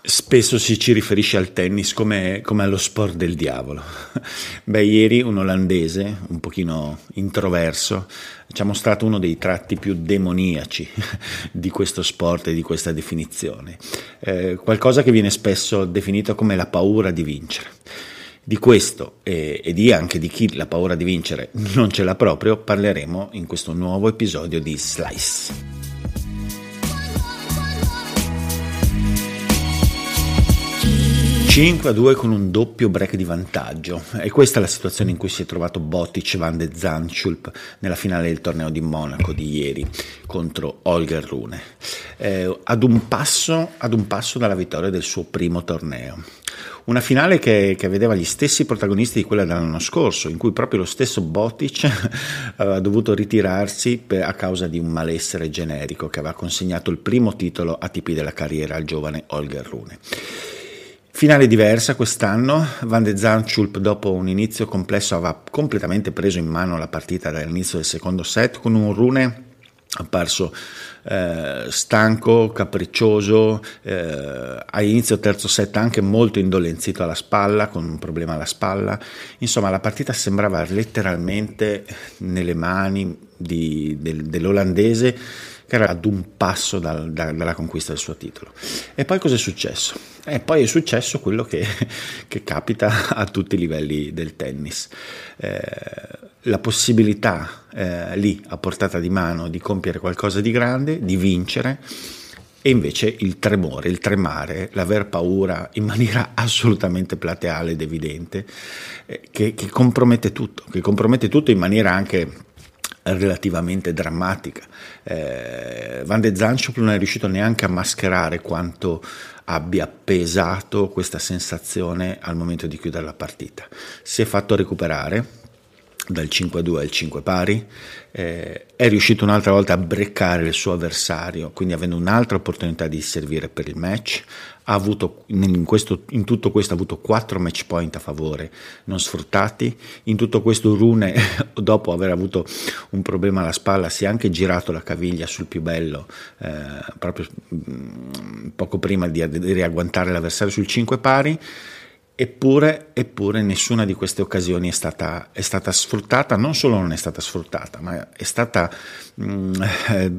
Spesso si ci riferisce al tennis come, come, allo sport del diavolo. Beh, ieri un olandese, un pochino introverso, ci ha mostrato uno dei tratti più demoniaci di questo sport e di questa definizione. Eh, qualcosa che viene spesso definito come la paura di vincere. Di questo e, e di anche di chi la paura di vincere non ce l'ha proprio parleremo in questo nuovo episodio di Slice. 5 a 2 con un doppio break di vantaggio. E questa è la situazione in cui si è trovato Botic Van de Zandschulp nella finale del torneo di Monaco di ieri contro Holger Rune. Eh, ad, un passo, ad, un passo, dalla vittoria del suo primo torneo. Una finale che, che, vedeva gli stessi protagonisti di quella dell'anno scorso, in cui proprio lo stesso Botic aveva dovuto ritirarsi per, a causa di un malessere generico che aveva consegnato il primo titolo ATP della carriera al giovane Holger Rune. Finale diversa quest'anno, Van de Zandschulp dopo un inizio complesso aveva completamente preso in mano la partita dall'inizio del secondo set con un rune apparso eh, stanco, capriccioso, eh, all'inizio terzo set anche molto indolenzito alla spalla, con un problema alla spalla. Insomma, la partita sembrava letteralmente nelle mani di, del, dell'olandese che era ad un passo dal, da, dalla conquista del suo titolo. E poi cosa è successo? E poi è successo quello che, che capita a tutti i livelli del tennis. Eh, la possibilità eh, lì a portata di mano di compiere qualcosa di grande, di vincere, e invece il tremore, il tremare, l'aver paura in maniera assolutamente plateale ed evidente, eh, che, che compromette tutto, che compromette tutto in maniera anche relativamente drammatica. Eh, Van de Zanschop non è riuscito neanche a mascherare quanto abbia pesato questa sensazione al momento di chiudere la partita. Si è fatto recuperare dal 5-2 al 5 pari, eh, è riuscito un'altra volta a breccare il suo avversario, quindi avendo un'altra opportunità di servire per il match, ha avuto in, questo, in, tutto questo ha avuto 4 match point a favore non sfruttati, in tutto questo Rune dopo aver avuto un problema alla spalla si è anche girato la caviglia sul più bello eh, proprio mh, mm, poco prima di riagguantare l'avversario sul 5 pari Eppure, eppure, nessuna di queste occasioni è stata, è stata, sfruttata, non solo non è stata sfruttata, ma è stata mm, eh,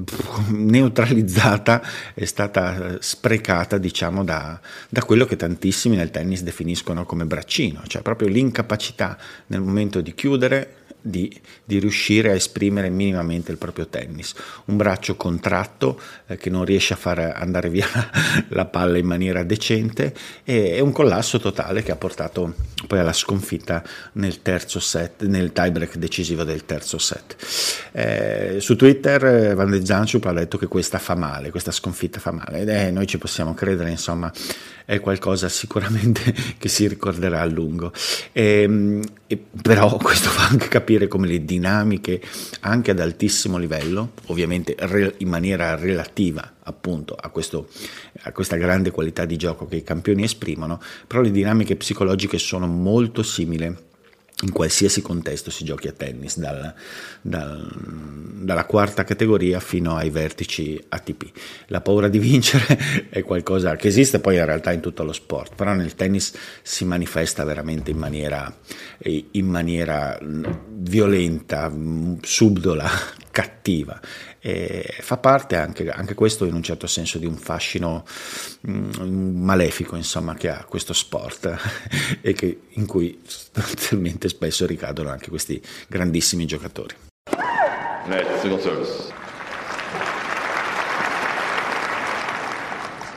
neutralizzata, è stata sprecata diciamo da, da, quello che tantissimi nel tennis definiscono come braccino, cioè proprio l'incapacità nel momento di chiudere di, di, riuscire a esprimere minimamente il proprio tennis. Un braccio contratto eh, che non riesce a far andare via la palla in maniera decente e, e, un collasso totale che ha portato poi alla sconfitta nel terzo set, nel tiebreak decisivo del terzo set. Eh, su Twitter eh, Van de Zanchup ha detto che questa fa male, questa sconfitta fa male ed eh, noi ci possiamo credere, insomma, è qualcosa sicuramente che si ricorderà a lungo. E, ehm, e, però questo fa anche capire come le dinamiche, anche ad altissimo livello, ovviamente in maniera relativa appunto a, questo, a questa grande qualità di gioco che i campioni esprimono, però le dinamiche psicologiche sono molto simili in qualsiasi contesto si giochi a tennis, dal, dal, dalla quarta categoria fino ai vertici ATP. La paura di vincere è qualcosa che esiste poi in realtà in tutto lo sport, però nel tennis si manifesta veramente in maniera, in maniera violenta, subdola, cattiva. E fa parte anche, anche, questo in un certo senso di un fascino mm, malefico insomma, che ha questo sport e che, in cui sostanzialmente spesso ricadono anche questi grandissimi giocatori. Net, single service.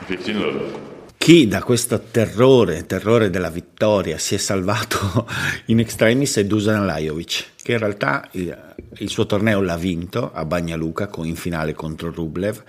15 love. Chi da questo terrore, terrore della vittoria, si è salvato in extremis è Dusan Lajovic, che in realtà il, il suo torneo l'ha vinto a Bagnaluca in finale contro Rublev,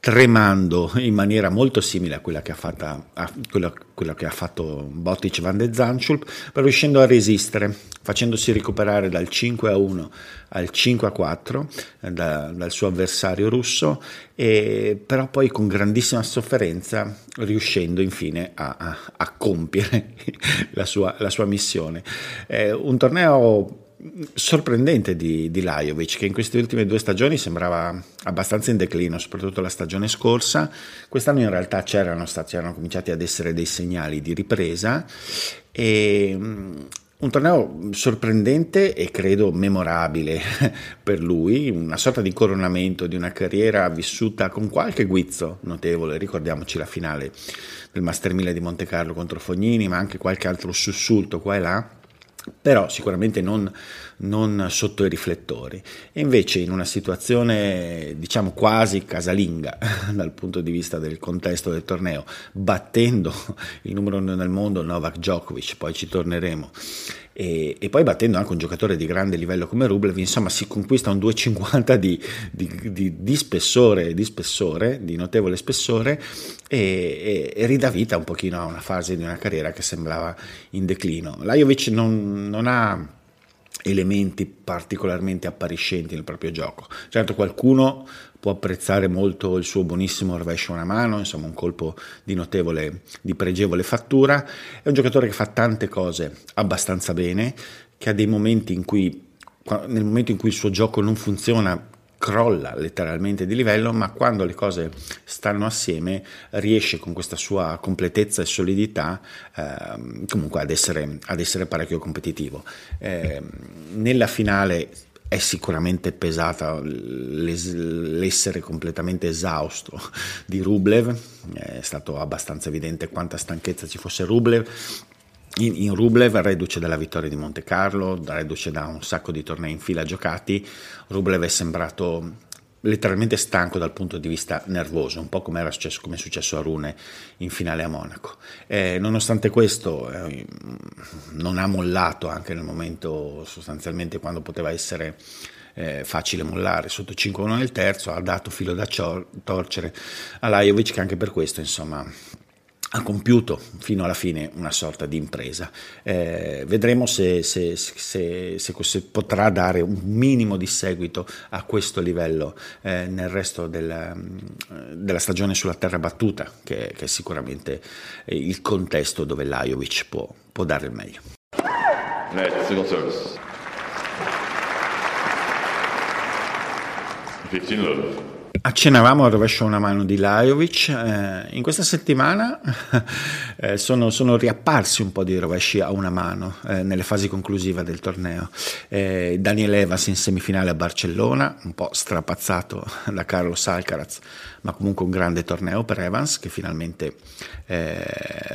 tremando in maniera molto simile a quella che ha, fatta, a quella, quella che ha fatto Botic Van de Zanschulp, però riuscendo a resistere, facendosi recuperare dal 5 a 1 al 5 a 4 eh, da, dal suo avversario russo, e, però poi con grandissima sofferenza riuscendo infine a, a, a compiere la sua, la sua missione. Eh, un torneo sorprendente di, di Lajovic che in queste ultime due stagioni sembrava abbastanza in declino, soprattutto la stagione scorsa. Quest'anno in realtà c'erano, stati, erano cominciati ad essere dei segnali di ripresa. E mm, un torneo sorprendente e credo memorabile per lui, una sorta di coronamento di una carriera vissuta con qualche guizzo notevole, ricordiamoci la finale del Master 1000 di Monte Carlo contro Fognini, ma anche qualche altro sussulto qua e là però sicuramente non, non, sotto i riflettori. E invece in una situazione diciamo quasi casalinga dal punto di vista del contesto del torneo, battendo il numero uno nel mondo Novak Djokovic, poi ci torneremo, e, e, poi battendo anche un giocatore di grande livello come Rublev, insomma si conquista un 2,50 di, di, di, di, spessore, di spessore, di notevole spessore e, e, ridà vita un pochino a una fase di una carriera che sembrava in declino. Lajovic non, non ha elementi particolarmente appariscenti nel proprio gioco. Certo qualcuno può apprezzare molto il suo buonissimo rovescio a una mano, insomma un colpo di notevole, di pregevole fattura, è un giocatore che fa tante cose abbastanza bene, che ha dei momenti in cui nel momento in cui il suo gioco non funziona crolla letteralmente di livello, ma quando le cose stanno assieme riesce con questa sua completezza e solidità eh, comunque ad essere, ad essere, parecchio competitivo. Eh, nella finale è sicuramente pesata l'essere completamente esausto di Rublev, è stato abbastanza evidente quanta stanchezza ci fosse Rublev in, in Rublev, reduce dalla vittoria di Monte Carlo, reduce da un sacco di tornei in fila giocati, Rublev è sembrato letteralmente stanco dal punto di vista nervoso, un po' come, era successo, è successo a Rune in finale a Monaco. Eh, nonostante questo eh, non ha mollato anche nel momento sostanzialmente quando poteva essere eh, facile mollare sotto 5-1 nel terzo, ha dato filo da torcere a Lajovic che anche per questo insomma ha compiuto fino alla fine una sorta di impresa. Eh, vedremo se, se, se, se, potrà dare un minimo di seguito a questo livello eh, nel resto del, della stagione sulla terra battuta, che, che, è sicuramente il contesto dove Lajovic può, può dare il meglio. Service. 15 love. Accennavamo al rovescio una mano di Lajovic, eh, in questa settimana eh, sono, sono, riapparsi un po' di rovesci a una mano eh, nelle fasi conclusive del torneo. Eh, Daniel Evans in semifinale a Barcellona, un po' strapazzato da Carlos Alcaraz, ma comunque un grande torneo per Evans che finalmente eh,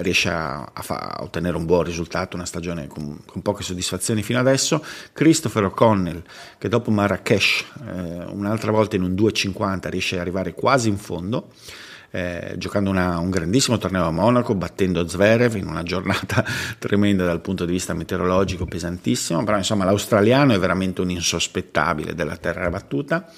riesce a, a, fa, a, ottenere un buon risultato, una stagione con, con, poche soddisfazioni fino adesso. Christopher O'Connell che dopo Marrakesh eh, un'altra volta in un 2.50 riesce ad arrivare quasi in fondo. Eh, giocando una, un grandissimo torneo a Monaco, battendo Zverev in una giornata tremenda dal punto di vista meteorologico, pesantissimo, però insomma l'australiano è veramente un insospettabile della terra battuta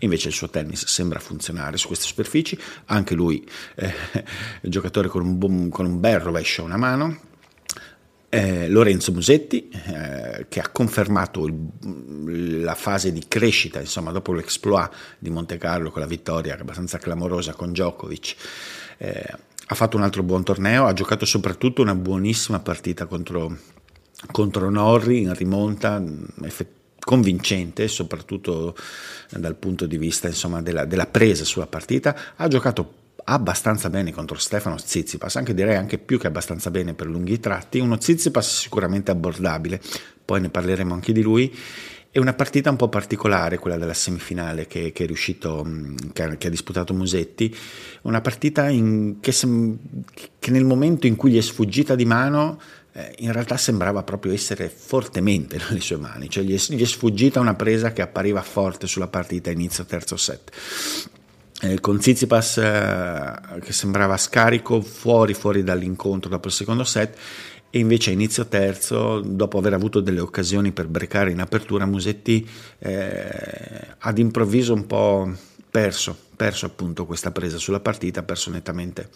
Invece il suo tennis sembra funzionare su queste superfici, anche lui eh, giocatore con un, con un bel rovescio a una mano, eh, Lorenzo Musetti eh, che ha confermato il, la fase di crescita insomma dopo l'exploit di Monte Carlo con la vittoria abbastanza clamorosa con Djokovic eh, ha fatto un altro buon torneo ha giocato soprattutto una buonissima partita contro, contro Norri in rimonta effettivamente convincente, soprattutto dal punto di vista insomma, della, della, presa sulla partita. Ha giocato abbastanza bene contro Stefano Zizipas, anche direi anche più che abbastanza bene per lunghi tratti. Uno Zizipas sicuramente abbordabile, poi ne parleremo anche di lui. È una partita un po' particolare quella della semifinale che, che riuscito, che ha, che ha, disputato Musetti, una partita in, che, che nel momento in cui gli è sfuggita di mano eh, in realtà sembrava proprio essere fortemente nelle sue mani, cioè gli è, gli è sfuggita una presa che appariva forte sulla partita inizio terzo set. Eh, con Tsitsipas eh, che sembrava scarico fuori fuori dall'incontro dopo il secondo set e invece a inizio terzo, dopo aver avuto delle occasioni per brecare in apertura, Musetti eh, ad improvviso un po' perso, perso appunto questa presa sulla partita, ha perso nettamente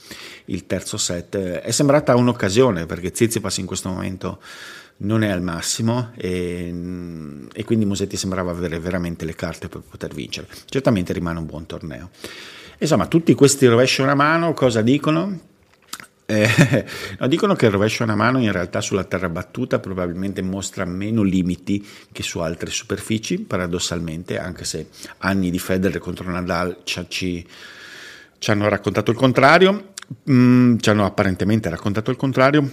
il terzo set. È sembrata un'occasione perché Zizipas in questo momento non è al massimo e, e, quindi Musetti sembrava avere veramente le carte per poter vincere. Certamente rimane un buon torneo. Insomma, tutti questi rovesci una mano cosa dicono? Eh, no, dicono che il rovescio a una mano in realtà sulla terra battuta probabilmente mostra meno limiti che su altre superfici, paradossalmente, anche se anni di Federer contro Nadal ci, ci, ci hanno raccontato il contrario, mm, ci hanno apparentemente raccontato il contrario.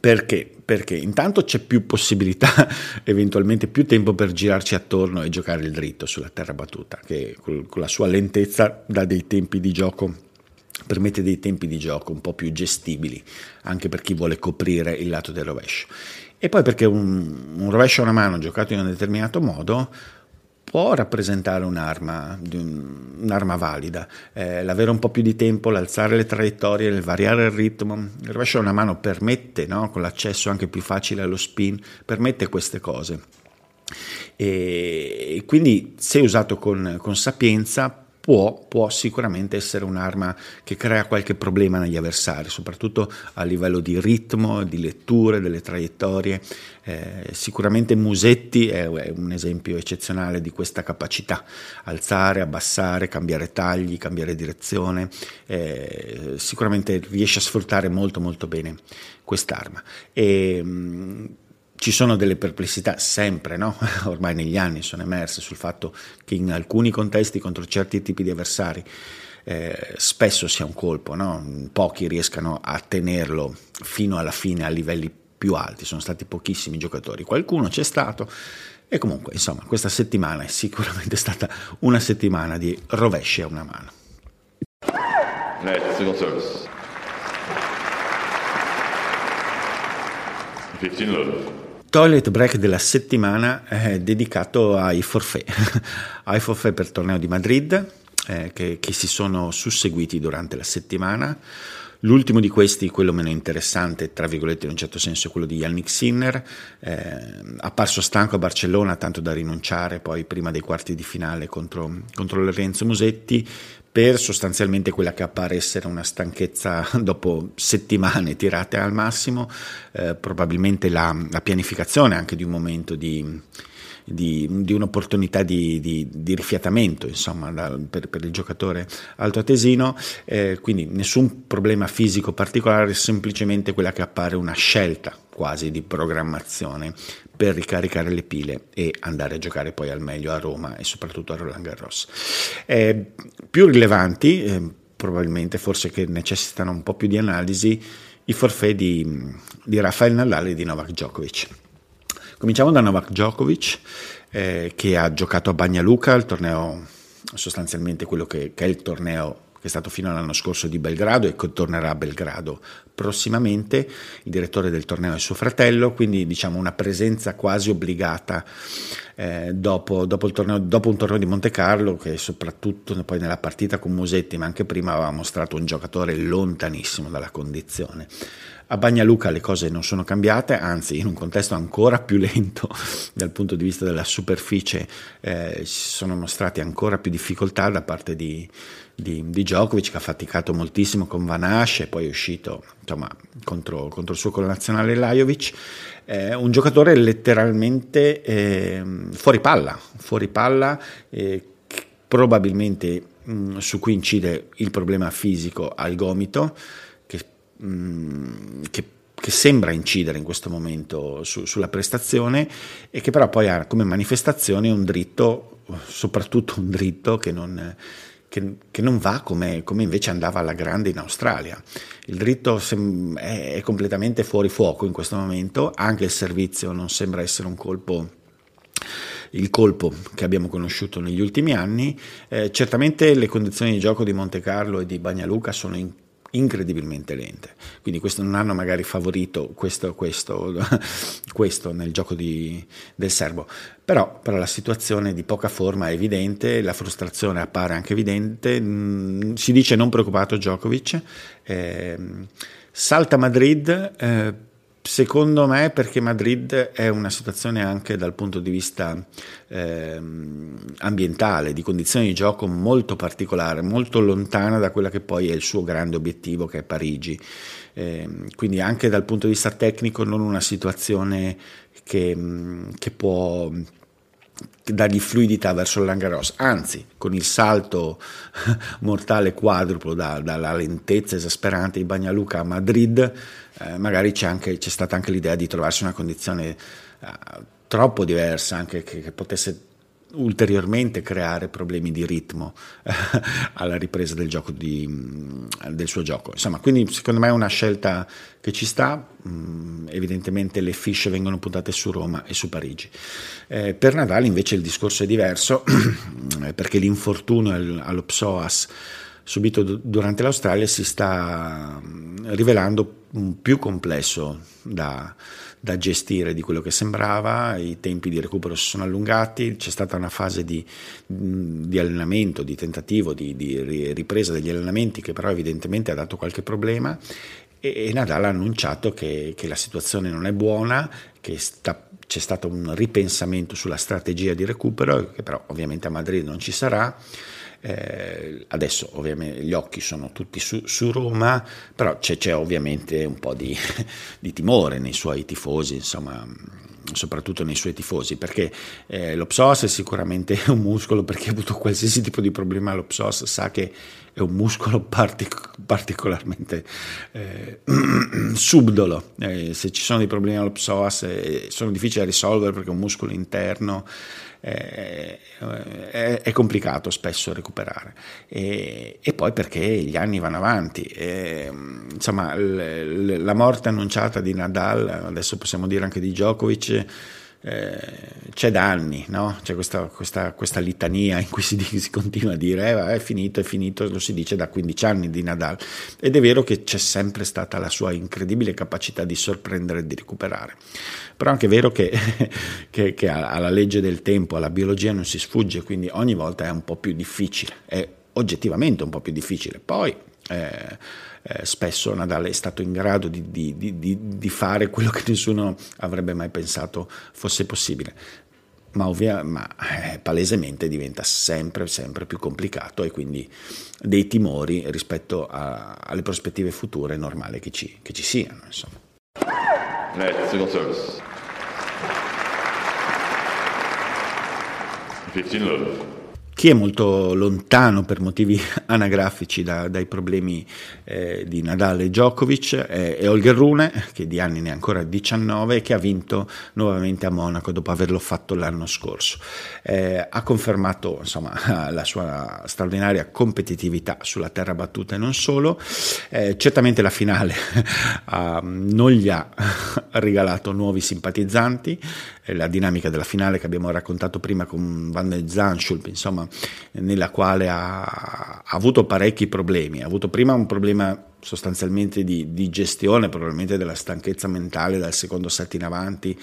Perché? Perché intanto c'è più possibilità, eventualmente più tempo per girarci attorno e giocare il dritto sulla terra battuta, che con la sua lentezza dà dei tempi di gioco permette dei tempi di gioco un po' più gestibili anche per chi vuole coprire il lato del rovescio. E poi perché un, un rovescio a una mano giocato in un determinato modo può rappresentare un'arma, un'arma valida. Eh, l'avere un po' più di tempo, l'alzare le traiettorie, il variare il ritmo. Il rovescio a una mano permette, no? con l'accesso anche più facile allo spin, permette queste cose. E quindi se usato con, con sapienza può, può, sicuramente essere un'arma che crea qualche problema negli avversari, soprattutto a livello di ritmo, di letture, delle traiettorie. Eh, sicuramente Musetti è, è, un esempio eccezionale di questa capacità, alzare, abbassare, cambiare tagli, cambiare direzione, eh, sicuramente riesce a sfruttare molto molto bene quest'arma. E, mh, ci sono delle perplessità sempre, no? ormai negli anni sono emerse sul fatto che in alcuni contesti contro certi tipi di avversari eh, spesso sia un colpo, no? pochi riescano a tenerlo fino alla fine a livelli più alti, sono stati pochissimi giocatori, qualcuno c'è stato e comunque insomma questa settimana è sicuramente stata una settimana di rovesci a una mano. Net, second service. 15 love toilet break della settimana è dedicato ai forfait, ai forfait per il torneo di Madrid eh, che, che, si sono susseguiti durante la settimana. L'ultimo di questi, quello meno interessante, tra virgolette in un certo senso, è quello di Yannick Sinner, eh, apparso stanco a Barcellona, tanto da rinunciare poi prima dei quarti di finale contro, contro Lorenzo Musetti, per sostanzialmente quella che appare essere una stanchezza dopo settimane tirate al massimo, eh, probabilmente la, la, pianificazione anche di un momento di, di, di un'opportunità di, di, rifiatamento insomma, da, per, per, il giocatore altoatesino, eh, quindi nessun problema fisico particolare, semplicemente quella che appare una scelta quasi di programmazione per ricaricare le pile e andare a giocare poi al meglio a Roma e soprattutto a Roland Garros. Eh, più rilevanti, eh, probabilmente forse che necessitano un po' più di analisi, i forfè di, di Rafael Nadal e di Novak Djokovic. Cominciamo da Novak Djokovic eh, che ha giocato a Bagnaluca, il torneo sostanzialmente quello che, che è il torneo che è stato fino all'anno scorso di Belgrado e che tornerà a Belgrado prossimamente. Il direttore del torneo è suo fratello, quindi diciamo una presenza quasi obbligata eh, dopo, dopo, torneo, dopo, un torneo di Monte Carlo che soprattutto poi nella partita con Musetti ma anche prima aveva mostrato un giocatore lontanissimo dalla condizione. A Bagnaluca le cose non sono cambiate, anzi in un contesto ancora più lento dal punto di vista della superficie eh, si sono mostrate ancora più difficoltà da parte di, di, di Djokovic che ha faticato moltissimo con Van Asch e poi è uscito insomma, contro, contro il suo connazionale Lajovic. Eh, un giocatore letteralmente eh, fuori palla, fuori palla eh, probabilmente mh, su cui incide il problema fisico al gomito Mm, che, che, sembra incidere in questo momento su, sulla prestazione e che però poi ha come manifestazione un dritto, soprattutto un dritto che non, che, che non va come, come, invece andava alla grande in Australia. Il dritto è, è completamente fuori fuoco in questo momento, anche il servizio non sembra essere un colpo il colpo che abbiamo conosciuto negli ultimi anni. Eh, certamente le condizioni di gioco di Monte Carlo e di Bagnaluca sono in, incredibilmente lente. Quindi questo non hanno magari favorito questo, questo, questo nel gioco di, del serbo. Però, però, la situazione di poca forma è evidente, la frustrazione appare anche evidente. Mm, si dice non preoccupato Djokovic. Eh, salta Madrid. Eh, Secondo me perché Madrid è una situazione anche dal punto di vista eh, ambientale, di condizioni di gioco molto particolare, molto lontana da quella che poi è il suo grande obiettivo che è Parigi. Eh, quindi anche dal punto di vista tecnico non una situazione che, che può dargli fluidità verso il Langaros, anzi con il salto mortale quadruplo da, dalla lentezza esasperante di Bagnaluca a Madrid, eh, magari c'è, anche, c'è, stata anche l'idea di trovarsi una condizione eh, troppo diversa, anche che, che potesse ulteriormente creare problemi di ritmo eh, alla ripresa del, di, mm, del, suo gioco. Insomma, quindi secondo me è una scelta che ci sta, mm, evidentemente le fiche vengono puntate su Roma e su Parigi. Eh, per Nadal invece il discorso è diverso perché l'infortunio allo psoas subito durante l'Australia si sta mm, rivelando più complesso da, da, gestire di quello che sembrava, i tempi di recupero si sono allungati, c'è stata una fase di, di allenamento, di tentativo, di, di, ripresa degli allenamenti che però evidentemente ha dato qualche problema e, e Nadal ha annunciato che, che, la situazione non è buona, che sta, c'è stato un ripensamento sulla strategia di recupero, che però ovviamente a Madrid non ci sarà eh, adesso ovviamente gli occhi sono tutti su, su Roma, però c'è, c'è, ovviamente un po' di, di, timore nei suoi tifosi, insomma, soprattutto nei suoi tifosi, perché eh, lo è sicuramente un muscolo, perché ha avuto qualsiasi tipo di problema lo sa che è un muscolo partic- particolarmente eh, subdolo. Eh, se ci sono dei problemi allo psoas eh, sono difficili da risolvere perché è un muscolo interno è, è, complicato spesso recuperare. E, e, poi perché gli anni vanno avanti. E, insomma, l, l, la morte annunciata di Nadal, adesso possiamo dire anche di Djokovic, eh, c'è da anni, no? c'è questa, questa, questa, litania in cui si, si continua a dire eh, è finito, è finito, lo si dice da 15 anni di Nadal ed è vero che c'è sempre stata la sua incredibile capacità di sorprendere e di recuperare, però è anche vero che, che, che alla legge del tempo, alla biologia non si sfugge, quindi ogni volta è un po' più difficile, è oggettivamente un po' più difficile. Poi eh, eh, spesso Nadal è stato in grado di, di, di, di, fare quello che nessuno avrebbe mai pensato fosse possibile. Ma, ovvia, ma eh, palesemente diventa sempre, sempre più complicato e quindi dei timori rispetto a, alle prospettive future è normale che ci, che ci siano. Insomma. Net, single service. 15 love. Chi è molto lontano per motivi anagrafici da, dai problemi eh, di Nadal e Djokovic è, è Olger Rune, che di anni ne ha ancora 19 e che ha vinto nuovamente a Monaco dopo averlo fatto l'anno scorso. Eh, ha confermato insomma, la sua straordinaria competitività sulla terra battuta e non solo. Eh, certamente la finale non gli ha regalato nuovi simpatizzanti, la dinamica della finale che abbiamo raccontato prima con Van der Zanschulp, insomma, nella quale ha, ha, avuto parecchi problemi. Ha avuto prima un problema sostanzialmente di, di, gestione, probabilmente della stanchezza mentale dal secondo set in avanti,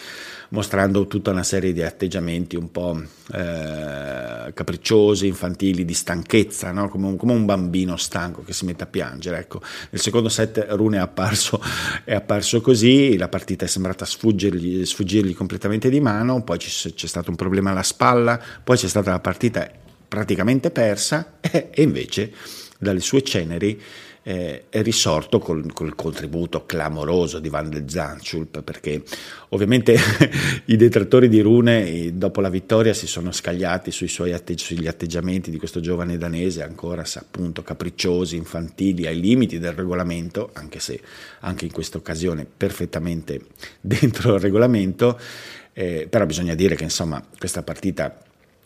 mostrando tutta una serie di atteggiamenti un po' eh, capricciosi, infantili, di stanchezza, no? come, un, come, un, bambino stanco che si mette a piangere. Ecco. Nel secondo set Rune è apparso, è apparso così, la partita è sembrata sfuggirgli, sfuggirgli completamente di mano, poi c'è, c'è stato un problema alla spalla, poi c'è stata la partita praticamente persa e, e invece dalle sue ceneri eh, è risorto col, col, contributo clamoroso di Van de Zandschulp perché ovviamente i detrattori di Rune dopo la vittoria si sono scagliati sui suoi atte- sugli atteggiamenti di questo giovane danese ancora appunto capricciosi, infantili, ai limiti del regolamento, anche se anche in questa occasione perfettamente dentro il regolamento, eh, però bisogna dire che insomma questa partita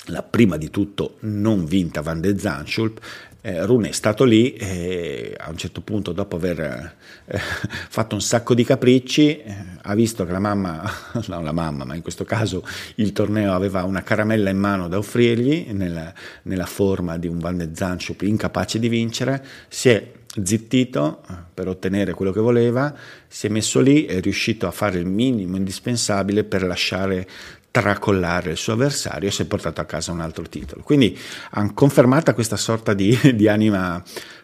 la prima di tutto non vinta Van de Zandschulp, eh, Rune è stato lì e a un certo punto, dopo aver eh, fatto un sacco di capricci, eh, ha visto che la mamma, non la mamma, ma in questo caso il torneo aveva una caramella in mano da offrirgli nella, nella forma di un Van de Zanschop incapace di vincere, si è zittito eh, per ottenere quello che voleva, si è messo lì, è riuscito a fare il minimo indispensabile per lasciare tracollare il suo avversario e si è portato a casa un altro titolo. Quindi confermata questa sorta di, di anima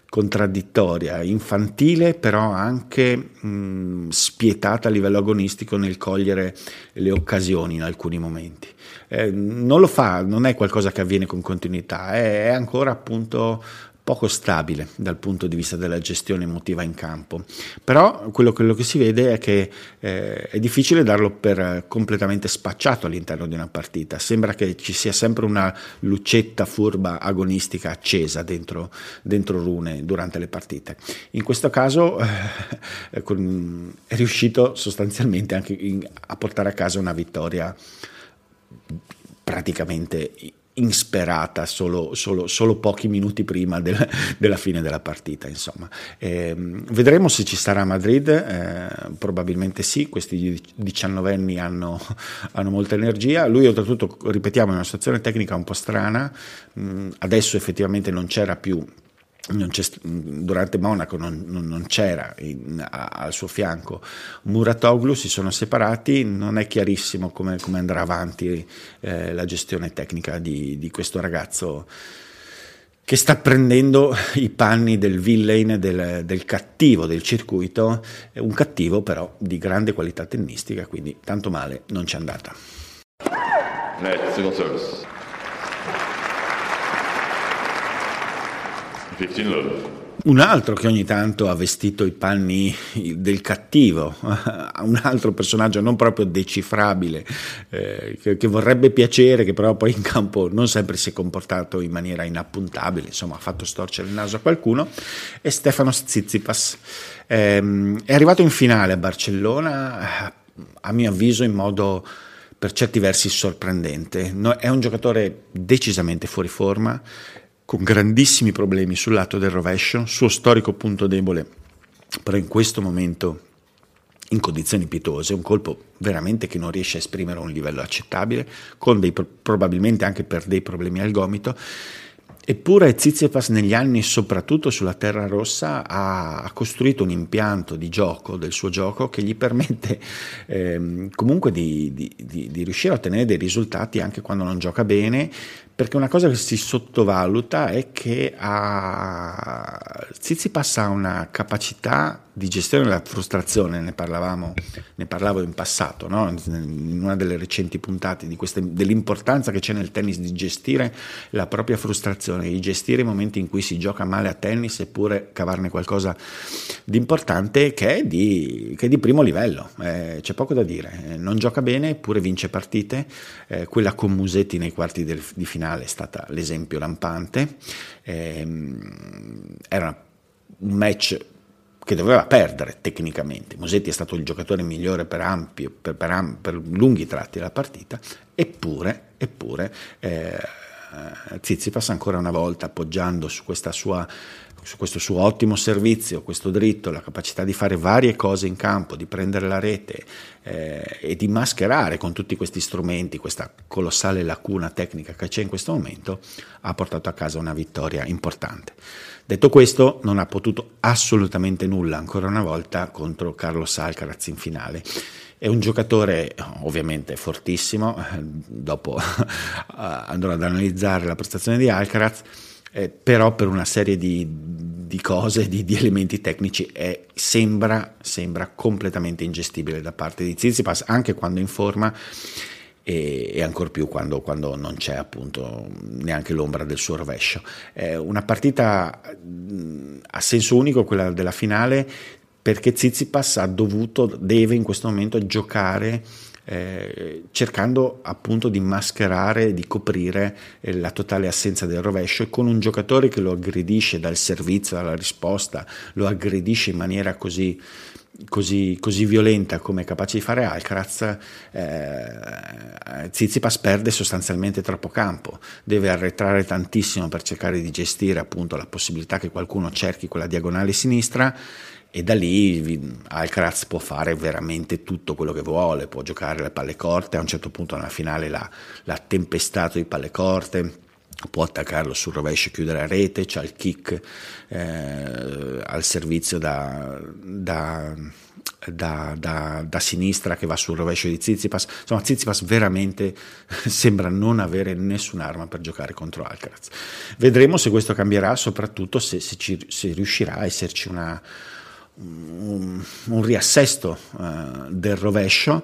contraddittoria, infantile, però anche mh, spietata a livello agonistico nel cogliere le occasioni in alcuni momenti. Eh, non lo fa, non è qualcosa che avviene con continuità, è, è ancora appunto poco stabile dal punto di vista della gestione emotiva in campo. Però quello, quello che si vede è che eh, è difficile darlo per completamente spacciato all'interno di una partita. Sembra che ci sia sempre una lucetta furba agonistica accesa dentro, dentro Rune durante le partite. In questo caso eh, è riuscito sostanzialmente anche in, a portare a casa una vittoria praticamente insperata solo, solo, solo, pochi minuti prima del, della fine della partita. Insomma. Eh, vedremo se ci sarà Madrid, eh, probabilmente sì, questi diciannovenni hanno, hanno, molta energia, lui oltretutto, ripetiamo, è una situazione tecnica un po' strana, mm, adesso effettivamente non c'era più durante Monaco non, non, non c'era in, a, al suo fianco Muratoglu, si sono separati, non è chiarissimo come, come andrà avanti eh, la gestione tecnica di, di, questo ragazzo che sta prendendo i panni del villain, del, del cattivo del circuito, un cattivo però di grande qualità tennistica, quindi tanto male non c'è andata. Net, service. 15 love. Un altro che ogni tanto ha vestito i panni del cattivo, un altro personaggio non proprio decifrabile, eh, che, che, vorrebbe piacere, che però poi in campo non sempre si è comportato in maniera inappuntabile, insomma ha fatto storcere il naso a qualcuno, è Stefano Tsitsipas. Eh, è arrivato in finale a Barcellona, a mio avviso in modo per certi versi sorprendente. È un giocatore decisamente fuori forma, con grandissimi problemi sul lato del rovescio, suo storico punto debole, però in questo momento in condizioni pietose, un colpo veramente che non riesce a esprimere a un livello accettabile, con dei, probabilmente anche per dei problemi al gomito. Eppure Tsitsipas negli anni, soprattutto sulla terra rossa, ha, costruito un impianto di gioco del suo gioco che gli permette eh, comunque di, di, di, di, riuscire a ottenere dei risultati anche quando non gioca bene, perché una cosa che si sottovaluta è che ha... Tsitsipas ha una capacità di gestione della frustrazione, ne, ne parlavo in passato, no? in una delle recenti puntate, queste, dell'importanza che c'è nel tennis di gestire la propria frustrazione, di gestire i momenti in cui si gioca male a tennis eppure cavarne qualcosa di importante che è di, che è di primo livello, eh, c'è poco da dire, eh, non gioca bene eppure vince partite, eh, quella con Musetti nei quarti del, di finale è stata l'esempio lampante, eh, era un match che doveva perdere tecnicamente. Musetti è stato il giocatore migliore per, ampio, per, per, per lunghi tratti della partita, eppure, eppure eh, Zizipas ancora una volta appoggiando su, sua, su, questo suo ottimo servizio, questo dritto, la capacità di fare varie cose in campo, di prendere la rete eh, e di mascherare con tutti questi strumenti questa colossale lacuna tecnica che c'è in questo momento, ha portato a casa una vittoria importante. Detto questo, non ha potuto assolutamente nulla ancora una volta contro Carlos Alcaraz in finale. È un giocatore ovviamente fortissimo, dopo andrò ad analizzare la prestazione di Alcaraz, eh, però per una serie di, di cose, di, di, elementi tecnici è, sembra, sembra completamente ingestibile da parte di Tsitsipas, anche quando in forma e, e ancor più quando, quando, non c'è appunto neanche l'ombra del suo rovescio. È una partita a senso unico, quella della finale, perché Tsitsipas ha dovuto, deve in questo momento giocare eh, cercando appunto di mascherare, di coprire eh, la totale assenza del rovescio e con un giocatore che lo aggredisce dal servizio, dalla risposta, lo aggredisce in maniera così così, così, violenta come è capace di fare Alcaraz, eh, Zizipas perde sostanzialmente troppo campo, deve arretrare tantissimo per cercare di gestire appunto la possibilità che qualcuno cerchi quella diagonale sinistra e da lì Alcaraz può fare veramente tutto quello che vuole, può giocare le palle corte, a un certo punto nella finale l'ha, l'ha tempestato di palle corte può attaccarlo sul rovescio e chiudere la rete, c'ha il kick eh, al servizio da, da da, da, sinistra che va sul rovescio di Tsitsipas. Insomma, Tsitsipas veramente sembra non avere nessun'arma per giocare contro Alcaraz. Vedremo se questo cambierà, soprattutto se, se, ci, se riuscirà a esserci una, un, un, riassesto uh, del rovescio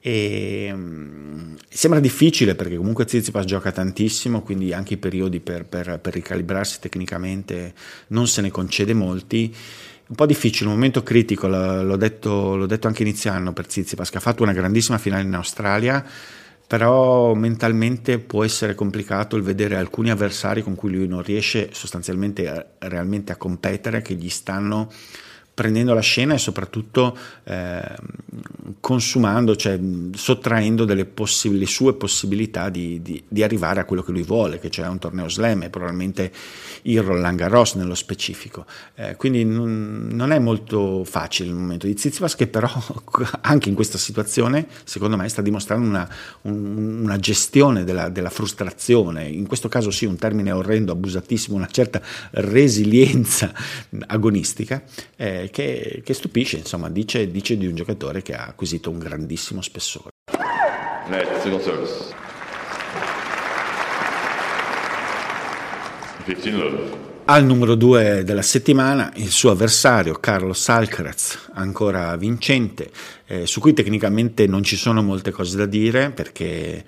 e, um, sembra difficile perché comunque Tsitsipas gioca tantissimo, quindi anche i periodi per, per, per ricalibrarsi tecnicamente non se ne concede molti. Un po' difficile, un momento critico, l'ho detto, l'ho detto anche inizio anno per Tsitsipas, che ha fatto una grandissima finale in Australia, però mentalmente può essere complicato il vedere alcuni avversari con cui lui non riesce sostanzialmente realmente a competere, che gli stanno prendendo la scena e soprattutto eh, consumando, cioè sottraendo delle possib- le sue possibilità di, di, di, arrivare a quello che lui vuole, che cioè un torneo slam e probabilmente il Roland Garros nello specifico. Eh, quindi non, non, è molto facile il momento di Tsitsipas che però anche in questa situazione secondo me sta dimostrando una, un, una gestione della, della, frustrazione, in questo caso sì un termine orrendo, abusatissimo, una certa resilienza agonistica. Eh, che, che stupisce, insomma, dice, dice, di un giocatore che ha acquisito un grandissimo spessore. Net, service. 15 love. Al numero 2 della settimana il suo avversario Carlos Alcaraz, ancora vincente, eh, su cui tecnicamente non ci sono molte cose da dire perché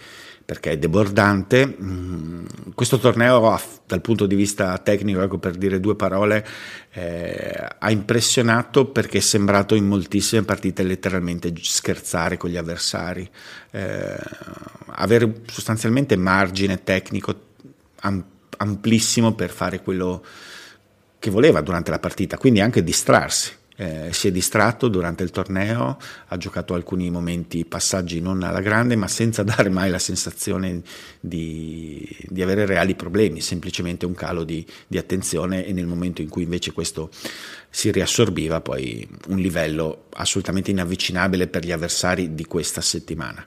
perché è debordante. Mm, questo torneo, dal punto di vista tecnico, ecco, per dire due parole, eh, ha impressionato perché è sembrato in moltissime partite letteralmente scherzare con gli avversari, eh, avere sostanzialmente margine tecnico amplissimo per fare quello che voleva durante la partita, quindi anche distrarsi eh, si è distratto durante il torneo, ha giocato alcuni momenti, passaggi non alla grande, ma senza dare mai la sensazione di, di avere reali problemi, semplicemente un calo di, di, attenzione e nel momento in cui invece questo si riassorbiva poi un livello assolutamente inavvicinabile per gli avversari di questa settimana.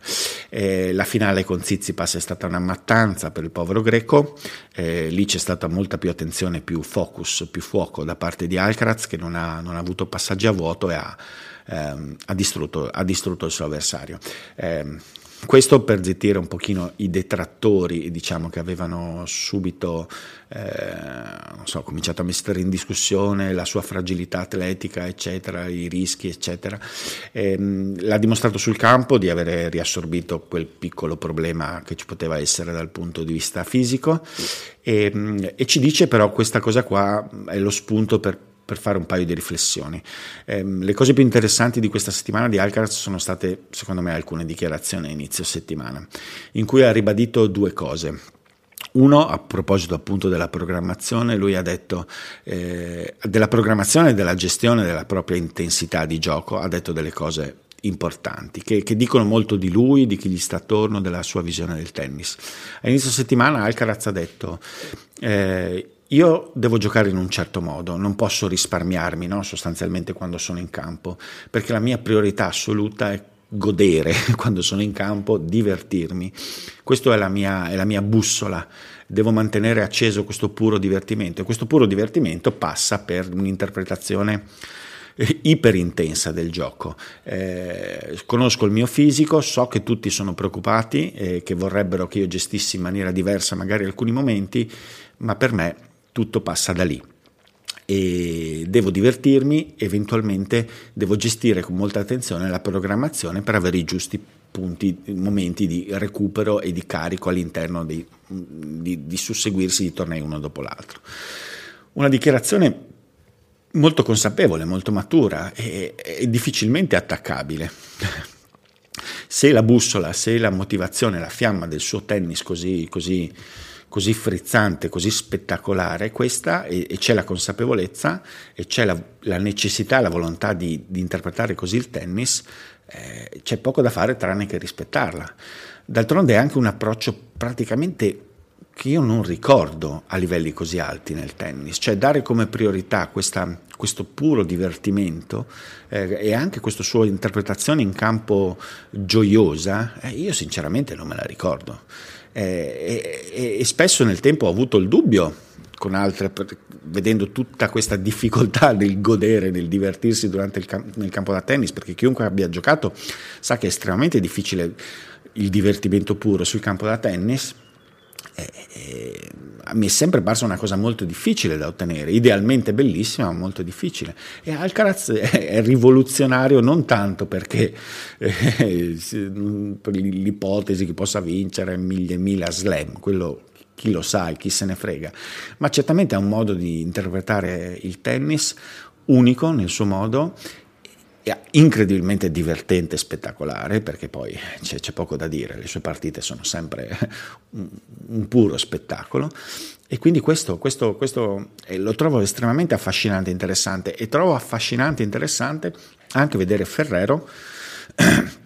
Eh, la finale con Tsitsipas è stata una mattanza per il povero greco, eh, lì c'è stata molta più attenzione, più focus, più fuoco da parte di Alcaraz che non ha, non ha avuto passaggi a vuoto e ha, ehm, ha, distrutto, ha distrutto, il suo avversario. Eh, questo per zittire un pochino i detrattori, diciamo, che avevano subito eh, so, cominciato a mettere in discussione la sua fragilità atletica, eccetera, i rischi, eccetera. E, ehm, l'ha dimostrato sul campo di avere riassorbito quel piccolo problema che ci poteva essere dal punto di vista fisico e, e ci dice però questa cosa qua è lo spunto per per fare un paio di riflessioni. Eh, le cose più interessanti di questa settimana di Alcaraz sono state, secondo me, alcune dichiarazioni a inizio settimana, in cui ha ribadito due cose. Uno, a proposito appunto della programmazione, lui ha detto eh, della programmazione e della gestione della propria intensità di gioco, ha detto delle cose importanti che, che, dicono molto di lui, di chi gli sta attorno, della sua visione del tennis. A inizio settimana Alcaraz ha detto eh, io devo giocare in un certo modo, non posso risparmiarmi no? sostanzialmente quando sono in campo, perché la mia priorità assoluta è godere quando sono in campo, divertirmi. Questa è la mia, è la mia bussola. Devo mantenere acceso questo puro divertimento e questo puro divertimento passa per un'interpretazione eh, iperintensa del gioco. Eh, conosco il mio fisico, so che tutti sono preoccupati e che vorrebbero che io gestissi in maniera diversa magari alcuni momenti, ma per me tutto passa da lì e devo divertirmi, eventualmente devo gestire con molta attenzione la programmazione per avere i giusti punti, momenti di recupero e di carico all'interno di, di, di susseguirsi di tornei uno dopo l'altro. Una dichiarazione molto consapevole, molto matura e, e difficilmente attaccabile. Se la bussola, se la motivazione, la fiamma del suo tennis così, così così frizzante, così spettacolare questa e, e c'è la consapevolezza e c'è la, la necessità, la volontà di, di, interpretare così il tennis, eh, c'è poco da fare tranne che rispettarla. D'altronde è anche un approccio praticamente che io non ricordo a livelli così alti nel tennis, cioè dare come priorità questa, questo puro divertimento eh, e anche questa sua interpretazione in campo gioiosa, eh, io sinceramente non me la ricordo. Eh, e, e, spesso nel tempo ho avuto il dubbio con altre, vedendo tutta questa difficoltà del godere, del divertirsi durante il cam- nel campo da tennis, perché chiunque abbia giocato sa che è estremamente difficile il divertimento puro sul campo da tennis. E, e, mi è sempre parsa una cosa molto difficile da ottenere, idealmente bellissima, ma molto difficile. E Alcaraz è rivoluzionario non tanto perché eh, per l'ipotesi che possa vincere mille mila slam, quello chi lo sa e chi se ne frega, ma certamente ha un modo di interpretare il tennis unico nel suo modo incredibilmente divertente e spettacolare perché poi c'è, c'è, poco da dire, le sue partite sono sempre un, un puro spettacolo. E quindi questo, questo, questo eh, lo trovo estremamente affascinante e interessante. E trovo affascinante e interessante anche vedere Ferrero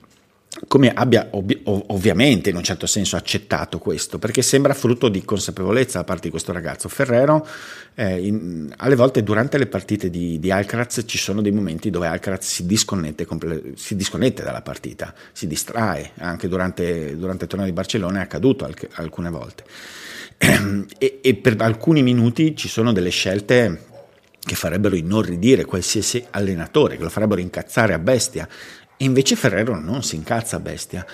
come abbia ov- ovviamente in un certo senso accettato questo, perché sembra frutto di consapevolezza da parte di questo ragazzo. Ferrero, eh, in, alle volte durante le partite di, di, Alcaraz ci sono dei momenti dove Alcaraz si disconnette, comple- si disconnette dalla partita, si distrae, anche durante, durante il torneo di Barcellona è accaduto alc- alcune volte. E, e per alcuni minuti ci sono delle scelte che farebbero inorridire qualsiasi allenatore, che lo farebbero incazzare a bestia e invece Ferrero non si incazza bestia,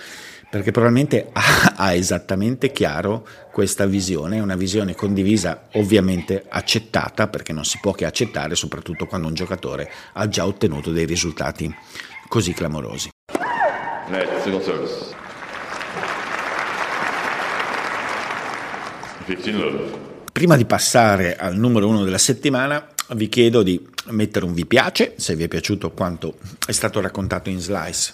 perché probabilmente ha, ha esattamente chiaro questa visione, una visione condivisa, ovviamente accettata, perché non si può che accettare, soprattutto quando un giocatore ha già ottenuto dei risultati così clamorosi. Net, single service. 15 love. Prima di passare al numero uno della settimana, vi chiedo di mettere un vi piace se vi è piaciuto quanto è stato raccontato in Slice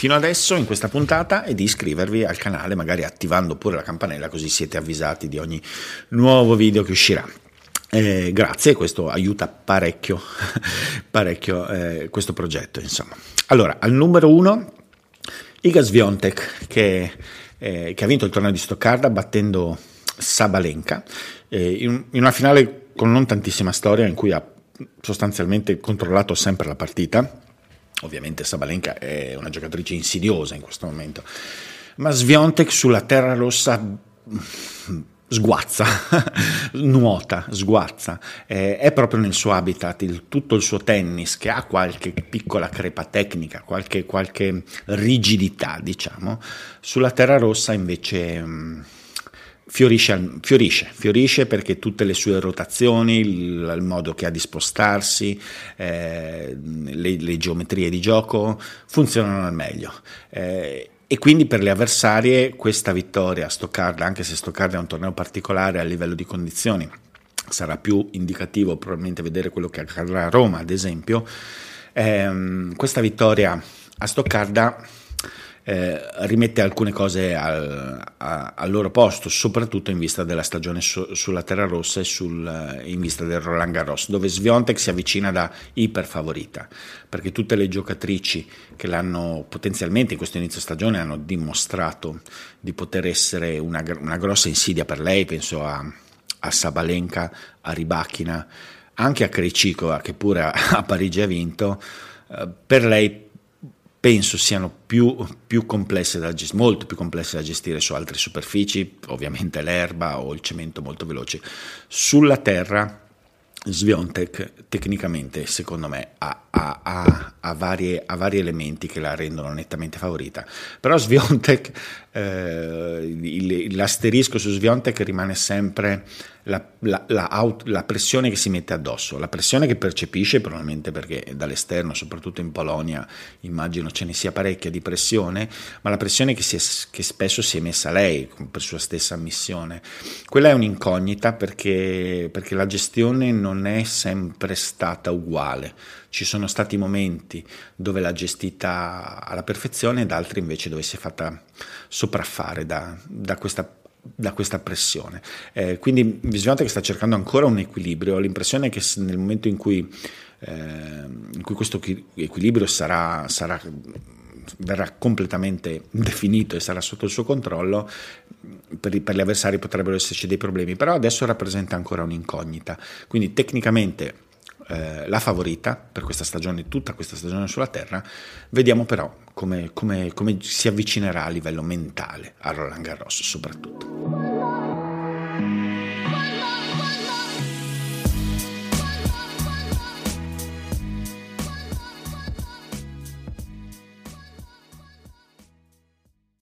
fino adesso in questa puntata e di iscrivervi al canale, magari attivando pure la campanella così siete avvisati di ogni nuovo video che uscirà. Eh, grazie, questo aiuta parecchio, parecchio eh, questo progetto. Insomma. Allora, al numero uno, Iga Sviontek, che, eh, che ha vinto il torneo di Stoccarda battendo Sabalenka eh, in, in una finale con non tantissima storia in cui ha sostanzialmente controllato sempre la partita. Ovviamente Sabalenka è una giocatrice insidiosa in questo momento, ma Sviontek sulla terra rossa mm, sguazza, nuota, sguazza, eh, è proprio nel suo habitat, il, tutto il suo tennis che ha qualche piccola crepa tecnica, qualche, qualche rigidità, diciamo, sulla terra rossa invece... Mh, mm, Fiorisce, fiorisce, fiorisce, perché tutte le sue rotazioni, il, il modo che ha di spostarsi, eh, le, le, geometrie di gioco funzionano al meglio. Eh, e quindi per le avversarie questa vittoria a Stoccarda, anche se Stoccarda è un torneo particolare a livello di condizioni, sarà più indicativo probabilmente vedere quello che accadrà a Roma, ad esempio, ehm, questa vittoria a Stoccarda eh, rimette alcune cose al, a, al, loro posto, soprattutto in vista della stagione su, sulla Terra Rossa e sul, in vista del Roland Garros, dove Sviontek si avvicina da iperfavorita, perché tutte le giocatrici che l'hanno potenzialmente in questo inizio stagione hanno dimostrato di poter essere una, una grossa insidia per lei, penso a, a Sabalenka, a Ribachina, anche a Krejcikova che pure a, a Parigi ha vinto, eh, per lei penso siano più, più complesse da molto più complesse da gestire su altre superfici, ovviamente l'erba o il cemento molto veloci. Sulla terra Sviontek tecnicamente secondo me ha, ha, ha, ha, vari elementi che la rendono nettamente favorita però Sviontek eh, l'asterisco su Sviontek rimane sempre la, la, la, la, pressione che si mette addosso, la pressione che percepisce probabilmente perché dall'esterno, soprattutto in Polonia, immagino ce ne sia parecchia di pressione, ma la pressione che, è, che spesso si è messa lei per sua stessa ammissione. Quella è un'incognita perché, perché la gestione non è sempre stata uguale. Ci sono stati momenti dove l'ha gestita alla perfezione ed altri invece dove si è fatta sopraffare da, da questa da questa pressione. Eh, quindi Visionate che sta cercando ancora un equilibrio, ho l'impressione che nel momento in cui, eh, in cui questo equilibrio sarà, sarà, verrà completamente definito e sarà sotto il suo controllo, per, per gli avversari potrebbero esserci dei problemi, però adesso rappresenta ancora un'incognita. Quindi tecnicamente eh, la favorita per questa stagione, tutta questa stagione sulla Terra, vediamo però come, come, come si avvicinerà a livello mentale a Roland Garros soprattutto.